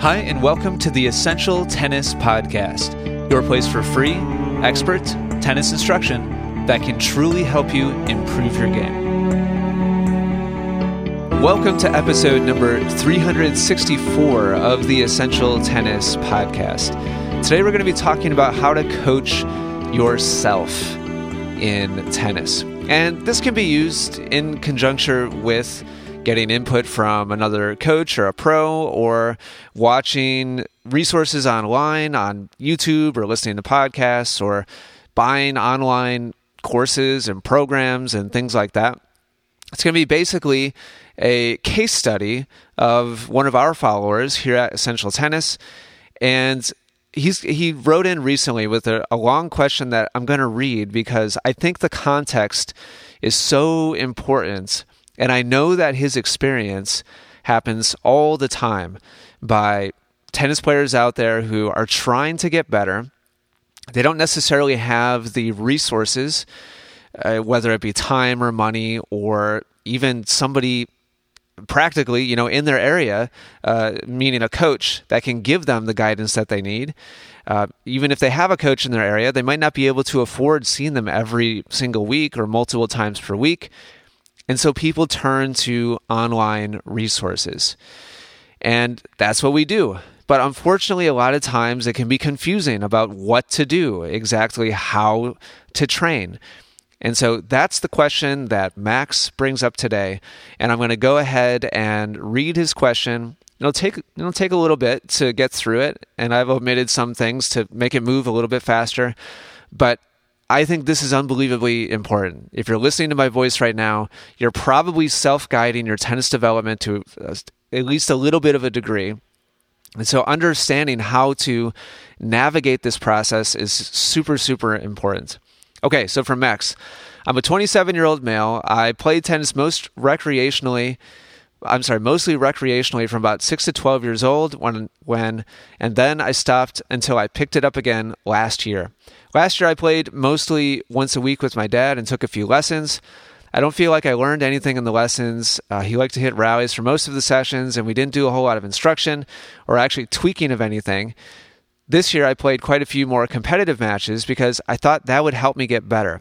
Hi, and welcome to the Essential Tennis Podcast, your place for free, expert tennis instruction that can truly help you improve your game. Welcome to episode number 364 of the Essential Tennis Podcast. Today, we're going to be talking about how to coach yourself in tennis. And this can be used in conjunction with getting input from another coach or a pro or watching resources online on YouTube or listening to podcasts or buying online courses and programs and things like that. It's going to be basically a case study of one of our followers here at Essential Tennis. And he's he wrote in recently with a, a long question that I'm going to read because I think the context is so important and I know that his experience happens all the time by tennis players out there who are trying to get better. They don't necessarily have the resources, uh, whether it be time or money or even somebody practically, you know, in their area, uh, meaning a coach that can give them the guidance that they need. Uh, even if they have a coach in their area, they might not be able to afford seeing them every single week or multiple times per week. And so people turn to online resources. And that's what we do. But unfortunately, a lot of times it can be confusing about what to do, exactly how to train. And so that's the question that Max brings up today. And I'm going to go ahead and read his question. It'll take it'll take a little bit to get through it, and I've omitted some things to make it move a little bit faster. But I think this is unbelievably important. If you're listening to my voice right now, you're probably self guiding your tennis development to uh, at least a little bit of a degree. And so, understanding how to navigate this process is super, super important. Okay, so from Max, I'm a 27 year old male. I play tennis most recreationally. I'm sorry, mostly recreationally from about six to 12 years old when, when, and then I stopped until I picked it up again last year. Last year, I played mostly once a week with my dad and took a few lessons. I don't feel like I learned anything in the lessons. Uh, he liked to hit rallies for most of the sessions, and we didn't do a whole lot of instruction or actually tweaking of anything. This year, I played quite a few more competitive matches because I thought that would help me get better.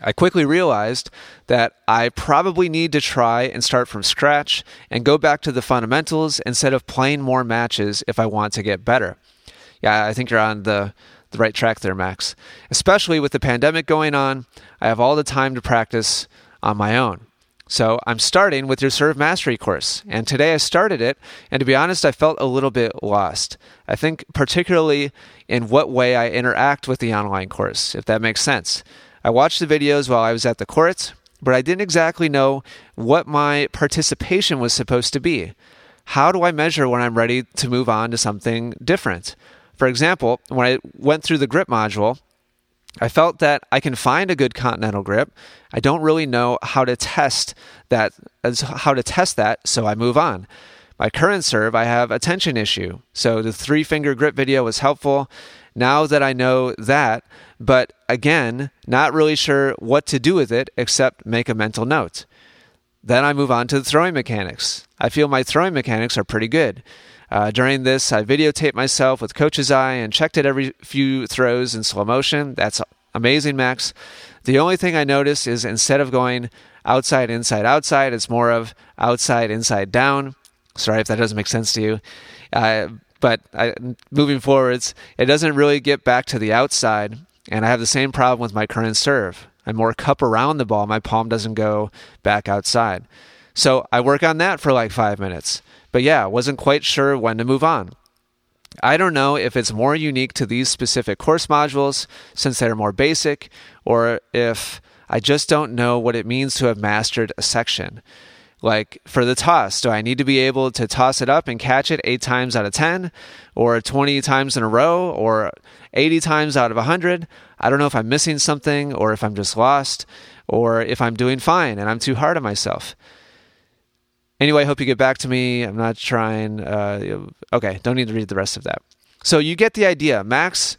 I quickly realized that I probably need to try and start from scratch and go back to the fundamentals instead of playing more matches if I want to get better. Yeah, I think you're on the the right track there, Max. Especially with the pandemic going on, I have all the time to practice on my own. So I'm starting with your serve mastery course. And today I started it, and to be honest, I felt a little bit lost. I think particularly in what way I interact with the online course, if that makes sense. I watched the videos while I was at the courts, but I didn't exactly know what my participation was supposed to be. How do I measure when I'm ready to move on to something different? For example, when I went through the grip module, I felt that I can find a good continental grip. I don't really know how to test that how to test that, so I move on. My current serve, I have a tension issue. So the three finger grip video was helpful. Now that I know that, but again, not really sure what to do with it except make a mental note. Then I move on to the throwing mechanics. I feel my throwing mechanics are pretty good. Uh, during this, I videotaped myself with coach's eye and checked it every few throws in slow motion. That's amazing, Max. The only thing I noticed is instead of going outside, inside, outside, it's more of outside, inside, down. Sorry if that doesn't make sense to you. Uh, but I, moving forwards, it doesn't really get back to the outside. And I have the same problem with my current serve. I'm more cup around the ball. My palm doesn't go back outside. So I work on that for like five minutes. But yeah, wasn't quite sure when to move on. I don't know if it's more unique to these specific course modules since they're more basic, or if I just don't know what it means to have mastered a section. Like for the toss, do I need to be able to toss it up and catch it eight times out of 10, or 20 times in a row, or 80 times out of 100? I don't know if I'm missing something, or if I'm just lost, or if I'm doing fine and I'm too hard on myself. Anyway, I hope you get back to me. I'm not trying. Uh, okay, don't need to read the rest of that. So you get the idea. Max,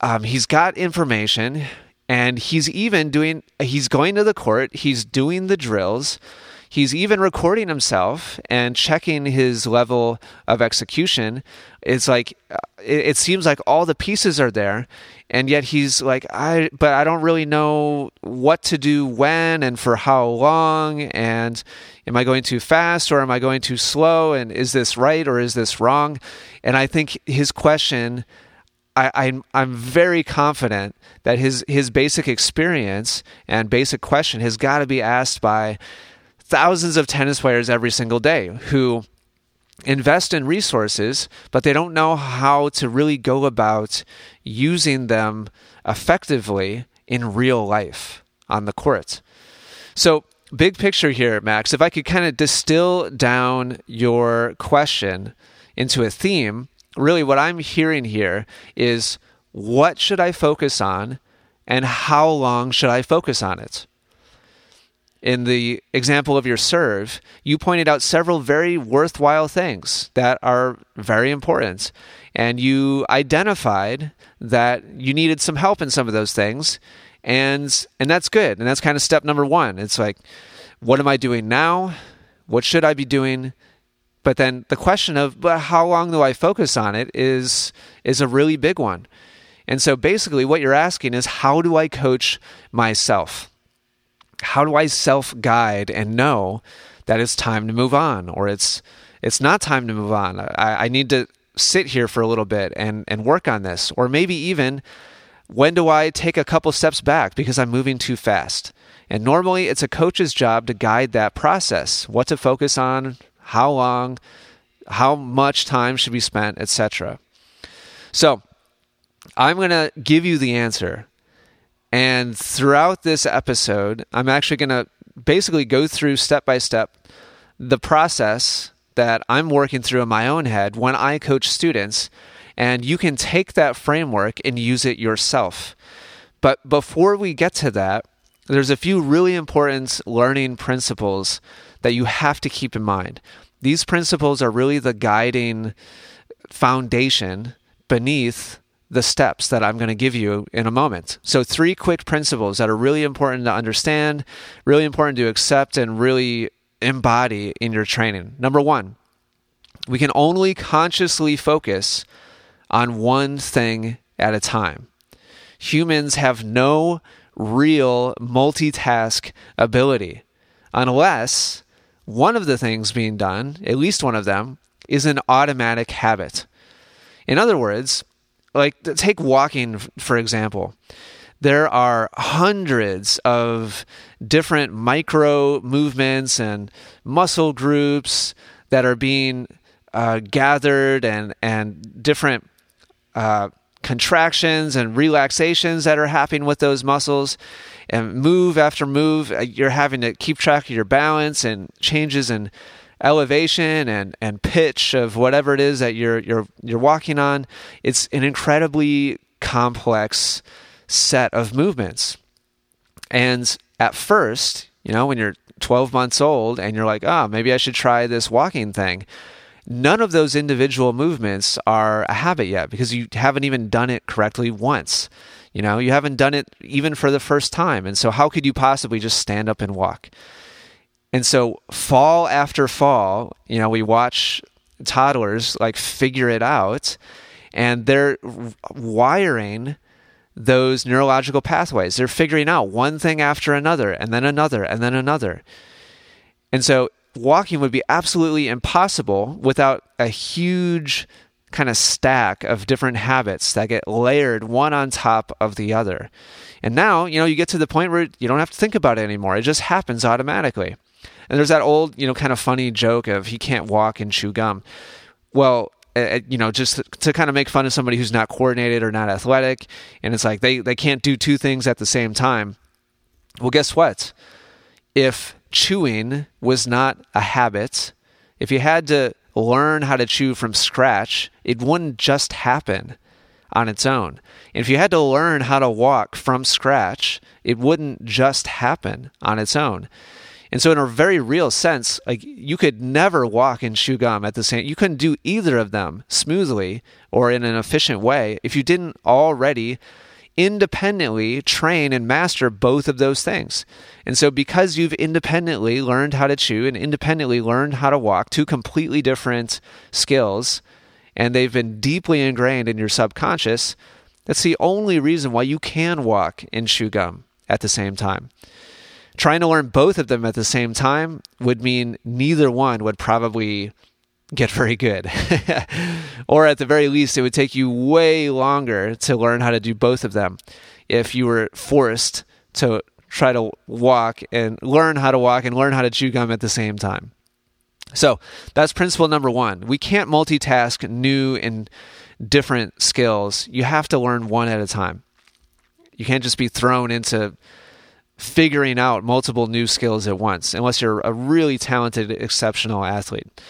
um, he's got information, and he's even doing. He's going to the court. He's doing the drills. He's even recording himself and checking his level of execution. It's like uh, it, it seems like all the pieces are there, and yet he's like i but i don't really know what to do when and for how long and am i going too fast or am i going too slow and is this right or is this wrong and i think his question I, I'm I'm very confident that his his basic experience and basic question has got to be asked by thousands of tennis players every single day who invest in resources, but they don't know how to really go about using them effectively in real life on the court. So, big picture here, Max, if I could kind of distill down your question into a theme, really what I'm hearing here is what should I focus on and how long should I focus on it? In the example of your serve, you pointed out several very worthwhile things that are very important. And you identified that you needed some help in some of those things. And and that's good. And that's kind of step number 1. It's like what am I doing now? What should I be doing? But then the question of but how long do I focus on it is is a really big one. And so basically what you're asking is how do I coach myself? How do I self guide and know that it's time to move on or it's it's not time to move on? I, I need to sit here for a little bit and, and work on this. Or maybe even when do I take a couple steps back because I'm moving too fast? And normally it's a coach's job to guide that process, what to focus on, how long, how much time should be spent, etc. So, I'm going to give you the answer and throughout this episode, I'm actually going to basically go through step by step the process that I'm working through in my own head when I coach students. And you can take that framework and use it yourself. But before we get to that, there's a few really important learning principles that you have to keep in mind. These principles are really the guiding foundation beneath the steps that I'm going to give you in a moment. So, three quick principles that are really important to understand, really important to accept, and really embody in your training. Number one, we can only consciously focus on one thing at a time. Humans have no real multitask ability unless one of the things being done, at least one of them, is an automatic habit. In other words, like take walking for example. There are hundreds of different micro movements and muscle groups that are being uh, gathered and and different uh, contractions and relaxations that are happening with those muscles. And move after move uh, you're having to keep track of your balance and changes in elevation and, and pitch of whatever it is that you're you're you're walking on. It's an incredibly complex set of movements. And at first, you know, when you're 12 months old and you're like, oh, maybe I should try this walking thing. None of those individual movements are a habit yet because you haven't even done it correctly once. You know, you haven't done it even for the first time. And so, how could you possibly just stand up and walk? And so fall after fall, you know, we watch toddlers like figure it out and they're wiring those neurological pathways. They're figuring out one thing after another and then another and then another. And so walking would be absolutely impossible without a huge kind of stack of different habits that get layered one on top of the other. And now, you know, you get to the point where you don't have to think about it anymore. It just happens automatically. And there's that old, you know, kind of funny joke of he can't walk and chew gum. Well, uh, you know, just to, kind of make fun of somebody who's not coordinated or not athletic, and it's like they they can't do two things at the same time. Well, guess what? If chewing was not a habit, if you had to learn how to chew from scratch, it wouldn't just happen on its own. And if you had to learn how to walk from scratch, it wouldn't just happen on its own. And so, in a very real sense, like you could never walk and chew gum at the same. Time, you couldn't do either of them smoothly or in an efficient way if you didn't already independently train and master both of those things. And so, because you've independently learned how to chew and independently learned how to walk, two completely different skills, and they've been deeply ingrained in your subconscious, that's the only reason why you can walk and chew gum at the same time. Trying to learn both of them at the same time would mean neither one would probably get very good. or at the very least, it would take you way longer to learn how to do both of them if you were forced to try to walk and learn how to walk and learn how to chew gum at the same time. So that's principle number one. We can't multitask new and different skills. You have to learn one at a time. You can't just be thrown into figuring out multiple new skills at once unless you're a really talented, exceptional athlete.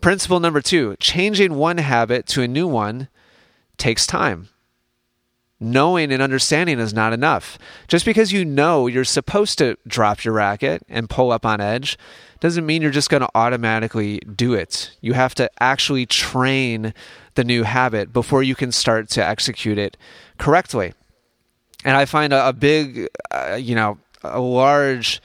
Principle number two changing one habit to a new one takes time. Knowing and understanding is not enough. Just because you know you're supposed to drop your racket and pull up on edge doesn't mean you're just going to automatically do it. You have to actually train the new habit before you can start to execute it correctly. And I find a, a big, uh, you know, a large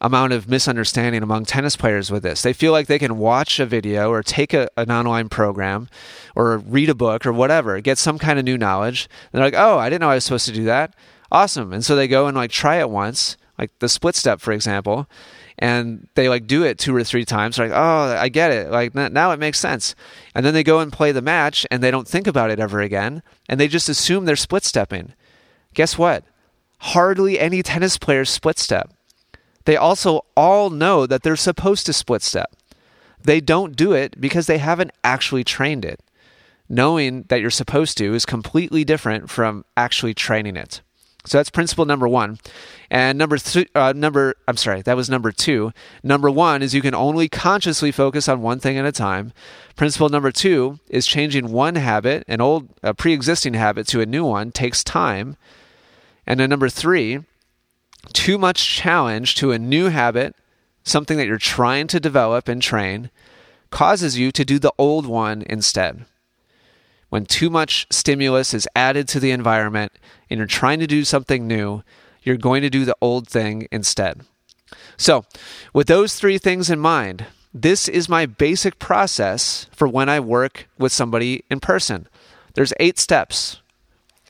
amount of misunderstanding among tennis players with this. They feel like they can watch a video or take a, an online program or read a book or whatever, get some kind of new knowledge. they're like, oh, I didn't know I was supposed to do that. Awesome. And so they go and like try it once, like the split step, for example, and they like do it two or three times. They're like, oh, I get it. Like now it makes sense. And then they go and play the match and they don't think about it ever again. And they just assume they're split stepping. Guess what? Hardly any tennis players split step they also all know that they're supposed to split step. They don't do it because they haven't actually trained it. Knowing that you're supposed to is completely different from actually training it. So that's principle number one. And number three, uh, number, I'm sorry, that was number two. Number one is you can only consciously focus on one thing at a time. Principle number two is changing one habit, an old, a pre existing habit, to a new one takes time. And then number three too much challenge to a new habit, something that you're trying to develop and train, causes you to do the old one instead. When too much stimulus is added to the environment and you're trying to do something new, you're going to do the old thing instead. So, with those three things in mind, this is my basic process for when I work with somebody in person. There's eight steps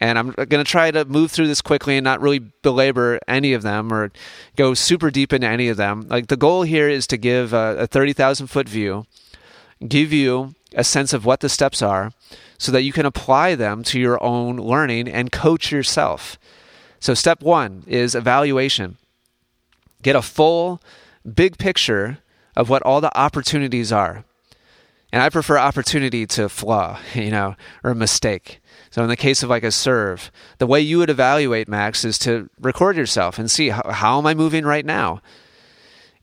and I'm going to try to move through this quickly and not really belabor any of them or go super deep into any of them. Like the goal here is to give a, a 30,000 foot view, give you a sense of what the steps are so that you can apply them to your own learning and coach yourself. So, step one is evaluation. Get a full, big picture of what all the opportunities are. And I prefer opportunity to flaw, you know, or mistake. So in the case of like a serve, the way you would evaluate Max is to record yourself and see how, how am I moving right now?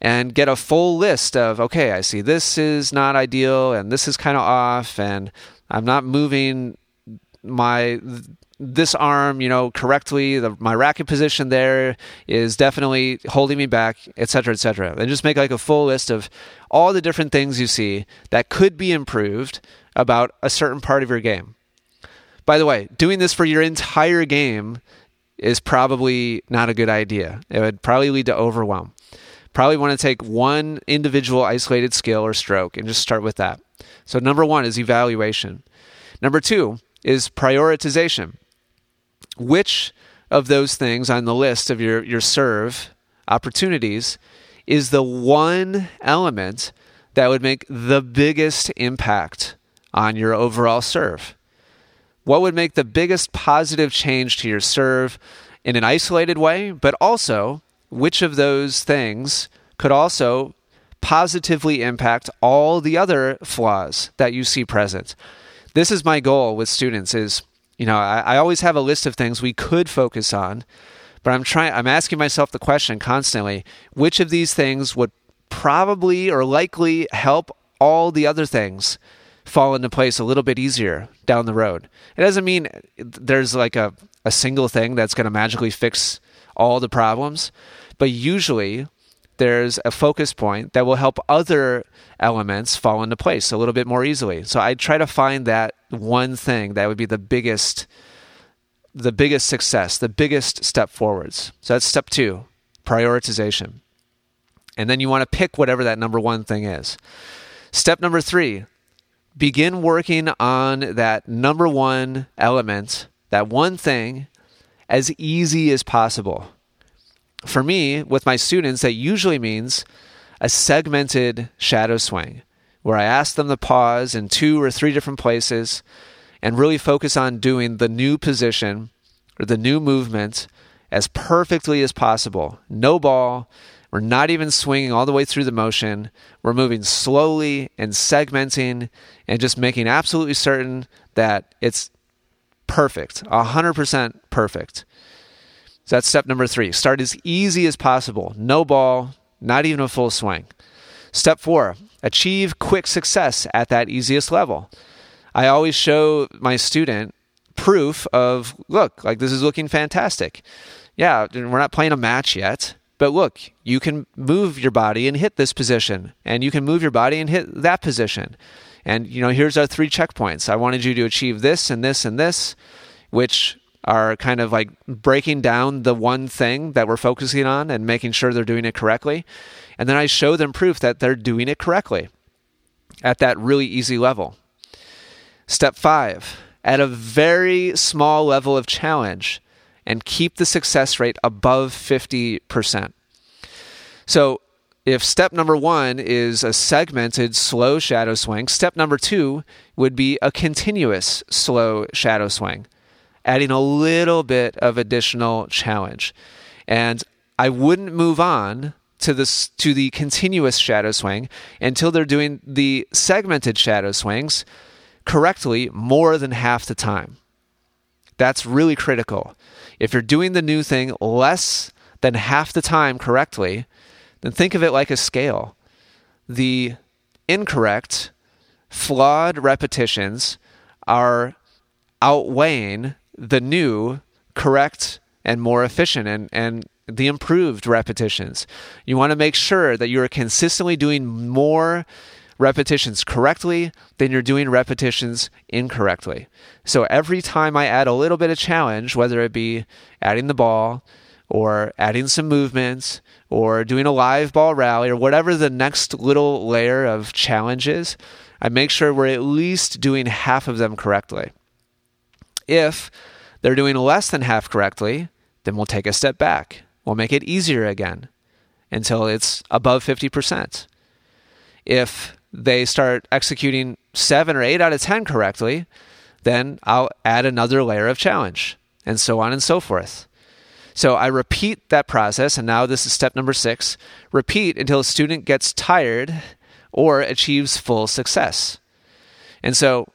And get a full list of, okay, I see this is not ideal and this is kind of off and I'm not moving my this arm, you know, correctly. The, my racket position there is definitely holding me back, etc., etc. And just make like a full list of all the different things you see that could be improved about a certain part of your game. By the way, doing this for your entire game is probably not a good idea. It would probably lead to overwhelm. Probably want to take one individual isolated skill or stroke and just start with that. So, number one is evaluation. Number two is prioritization. Which of those things on the list of your, your serve opportunities is the one element that would make the biggest impact on your overall serve? What would make the biggest positive change to your serve in an isolated way, but also which of those things could also positively impact all the other flaws that you see present? This is my goal with students is, you know, I, I always have a list of things we could focus on, but I'm trying I'm asking myself the question constantly, which of these things would probably or likely help all the other things fall into place a little bit easier down the road. It doesn't mean there's like a, a single thing that's going to magically fix all the problems, but usually there's a focus point that will help other elements fall into place a little bit more easily. So I try to find that one thing that would be the biggest the biggest success, the biggest step forwards. So that's step two prioritization. And then you want to pick whatever that number one thing is. Step number three begin working on that number one element, that one thing, as easy as possible. For me, with my students, that usually means a segmented shadow swing where I ask them to pause in two or three different places and really focus on doing the new position or the new movement as perfectly as possible. No ball. We're not even swinging all the way through the motion. We're moving slowly and segmenting and just making absolutely certain that it's perfect, 100% perfect. So that's step number three. Start as easy as possible. No ball, not even a full swing. Step four, achieve quick success at that easiest level. I always show my student proof of look, like this is looking fantastic. Yeah, we're not playing a match yet, but look, you can move your body and hit this position, and you can move your body and hit that position. And you know, here's our three checkpoints. I wanted you to achieve this and this and this, which are kind of like breaking down the one thing that we're focusing on and making sure they're doing it correctly. And then I show them proof that they're doing it correctly at that really easy level. Step five, at a very small level of challenge and keep the success rate above 50%. So, if step number one is a segmented slow shadow swing, step number two would be a continuous slow shadow swing, adding a little bit of additional challenge. And I wouldn't move on to this to the continuous shadow swing until they're doing the segmented shadow swings correctly more than half the time. That's really critical. If you're doing the new thing less than half the time correctly, then think of it like a scale. The incorrect, flawed repetitions are outweighing the new, correct, and more efficient and, and the improved repetitions. You want to make sure that you're consistently doing more repetitions correctly than you're doing repetitions incorrectly. So every time I add a little bit of challenge, whether it be adding the ball or adding some movements or doing a live ball rally or whatever the next little layer of challenge is, I make sure we're at least doing half of them correctly. If they're doing less than half correctly, then we'll take a step back. We'll make it easier again until it's above 50%. If they start executing seven or eight out of 10 correctly, then I'll add another layer of challenge, and so on and so forth. So I repeat that process, and now this is step number six repeat until a student gets tired or achieves full success. And so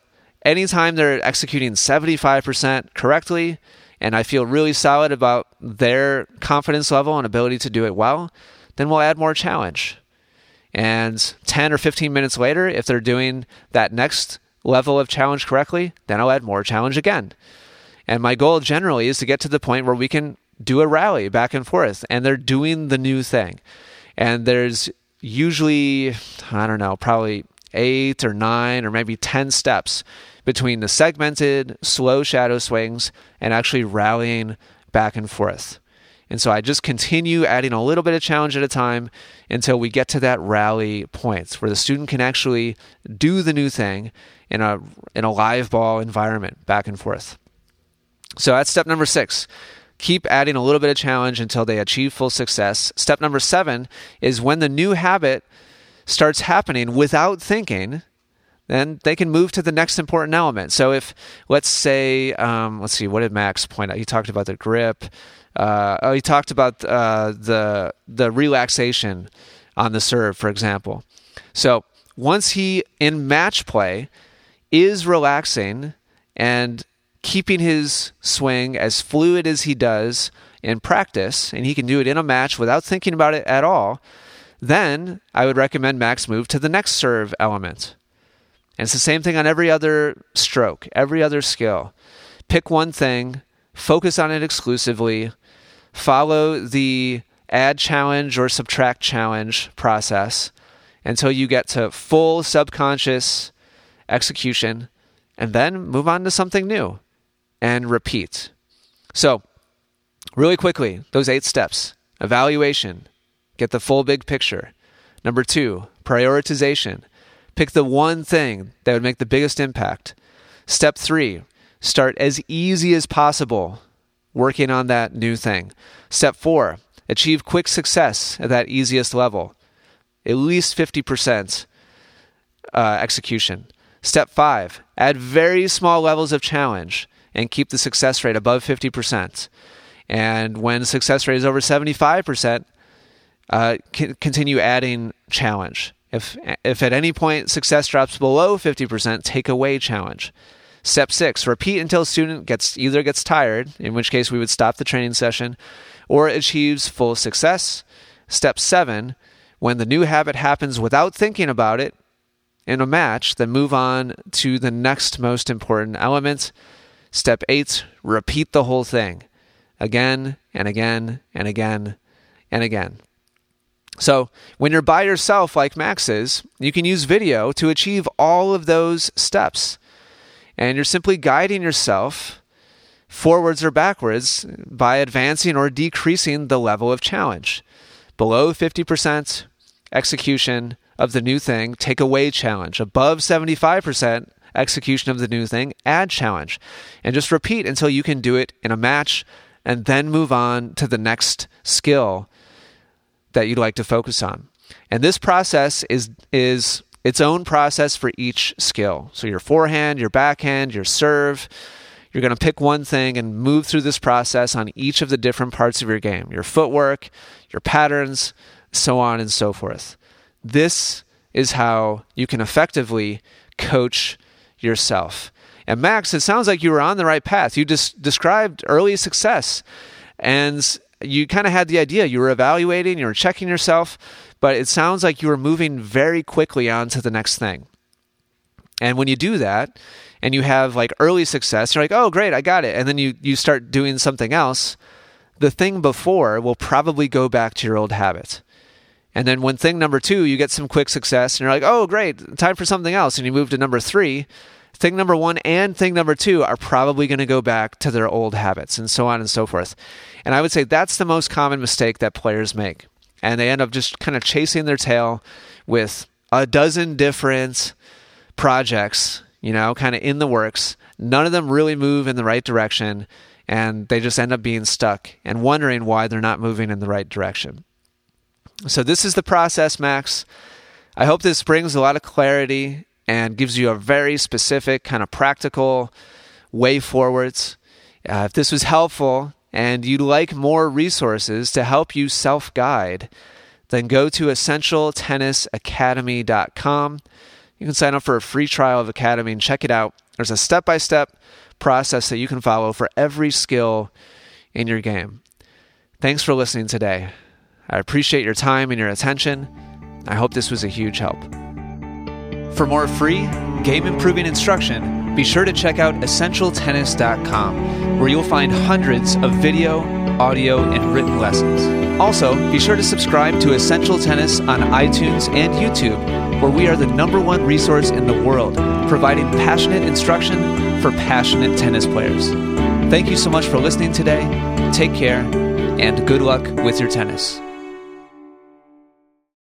anytime they're executing 75% correctly, and I feel really solid about their confidence level and ability to do it well, then we'll add more challenge. And 10 or 15 minutes later, if they're doing that next level of challenge correctly, then I'll add more challenge again. And my goal generally is to get to the point where we can do a rally back and forth and they're doing the new thing. And there's usually, I don't know, probably eight or nine or maybe 10 steps between the segmented, slow shadow swings and actually rallying back and forth. And so I just continue adding a little bit of challenge at a time until we get to that rally point where the student can actually do the new thing in a in a live ball environment back and forth. So that's step number 6. Keep adding a little bit of challenge until they achieve full success. Step number 7 is when the new habit starts happening without thinking, then they can move to the next important element. So if let's say, um, let's see, what did Max point out? He talked about the grip. Uh, oh, he talked about uh, the the relaxation on the serve, for example. So once he in match play is relaxing and keeping his swing as fluid as he does in practice, and he can do it in a match without thinking about it at all, then I would recommend Max move to the next serve element. And it's the same thing on every other stroke, every other skill. Pick one thing, focus on it exclusively, follow the add challenge or subtract challenge process until you get to full subconscious execution and then move on to something new and repeat. So, really quickly, those eight steps evaluation, get the full big picture. Number two, prioritization. Pick the one thing that would make the biggest impact. Step three, start as easy as possible working on that new thing. Step four, achieve quick success at that easiest level, at least 50% uh, execution. Step five, add very small levels of challenge and keep the success rate above 50%. And when success rate is over 75%, uh, continue adding challenge. If, if at any point success drops below 50%, take away challenge. Step six, repeat until student gets either gets tired, in which case we would stop the training session, or achieves full success. Step seven, when the new habit happens without thinking about it in a match, then move on to the next most important element. Step eight, repeat the whole thing again and again and again and again. So, when you're by yourself, like Max is, you can use video to achieve all of those steps. And you're simply guiding yourself forwards or backwards by advancing or decreasing the level of challenge. Below 50% execution of the new thing, take away challenge. Above 75% execution of the new thing, add challenge. And just repeat until you can do it in a match and then move on to the next skill that you'd like to focus on. And this process is is its own process for each skill. So your forehand, your backhand, your serve, you're going to pick one thing and move through this process on each of the different parts of your game. Your footwork, your patterns, so on and so forth. This is how you can effectively coach yourself. And Max, it sounds like you were on the right path. You just described early success and you kind of had the idea. You were evaluating, you were checking yourself, but it sounds like you were moving very quickly on to the next thing. And when you do that and you have like early success, you're like, oh, great, I got it. And then you, you start doing something else, the thing before will probably go back to your old habit. And then when thing number two, you get some quick success and you're like, oh, great, time for something else. And you move to number three, thing number one and thing number two are probably going to go back to their old habits and so on and so forth. And I would say that's the most common mistake that players make. And they end up just kind of chasing their tail with a dozen different projects, you know, kind of in the works. None of them really move in the right direction. And they just end up being stuck and wondering why they're not moving in the right direction. So, this is the process, Max. I hope this brings a lot of clarity and gives you a very specific, kind of practical way forwards. Uh, if this was helpful and you'd like more resources to help you self guide, then go to essentialtennisacademy.com. You can sign up for a free trial of Academy and check it out. There's a step by step process that you can follow for every skill in your game. Thanks for listening today. I appreciate your time and your attention. I hope this was a huge help. For more free, game improving instruction, be sure to check out EssentialTennis.com, where you'll find hundreds of video, audio, and written lessons. Also, be sure to subscribe to Essential Tennis on iTunes and YouTube, where we are the number one resource in the world, providing passionate instruction for passionate tennis players. Thank you so much for listening today. Take care, and good luck with your tennis.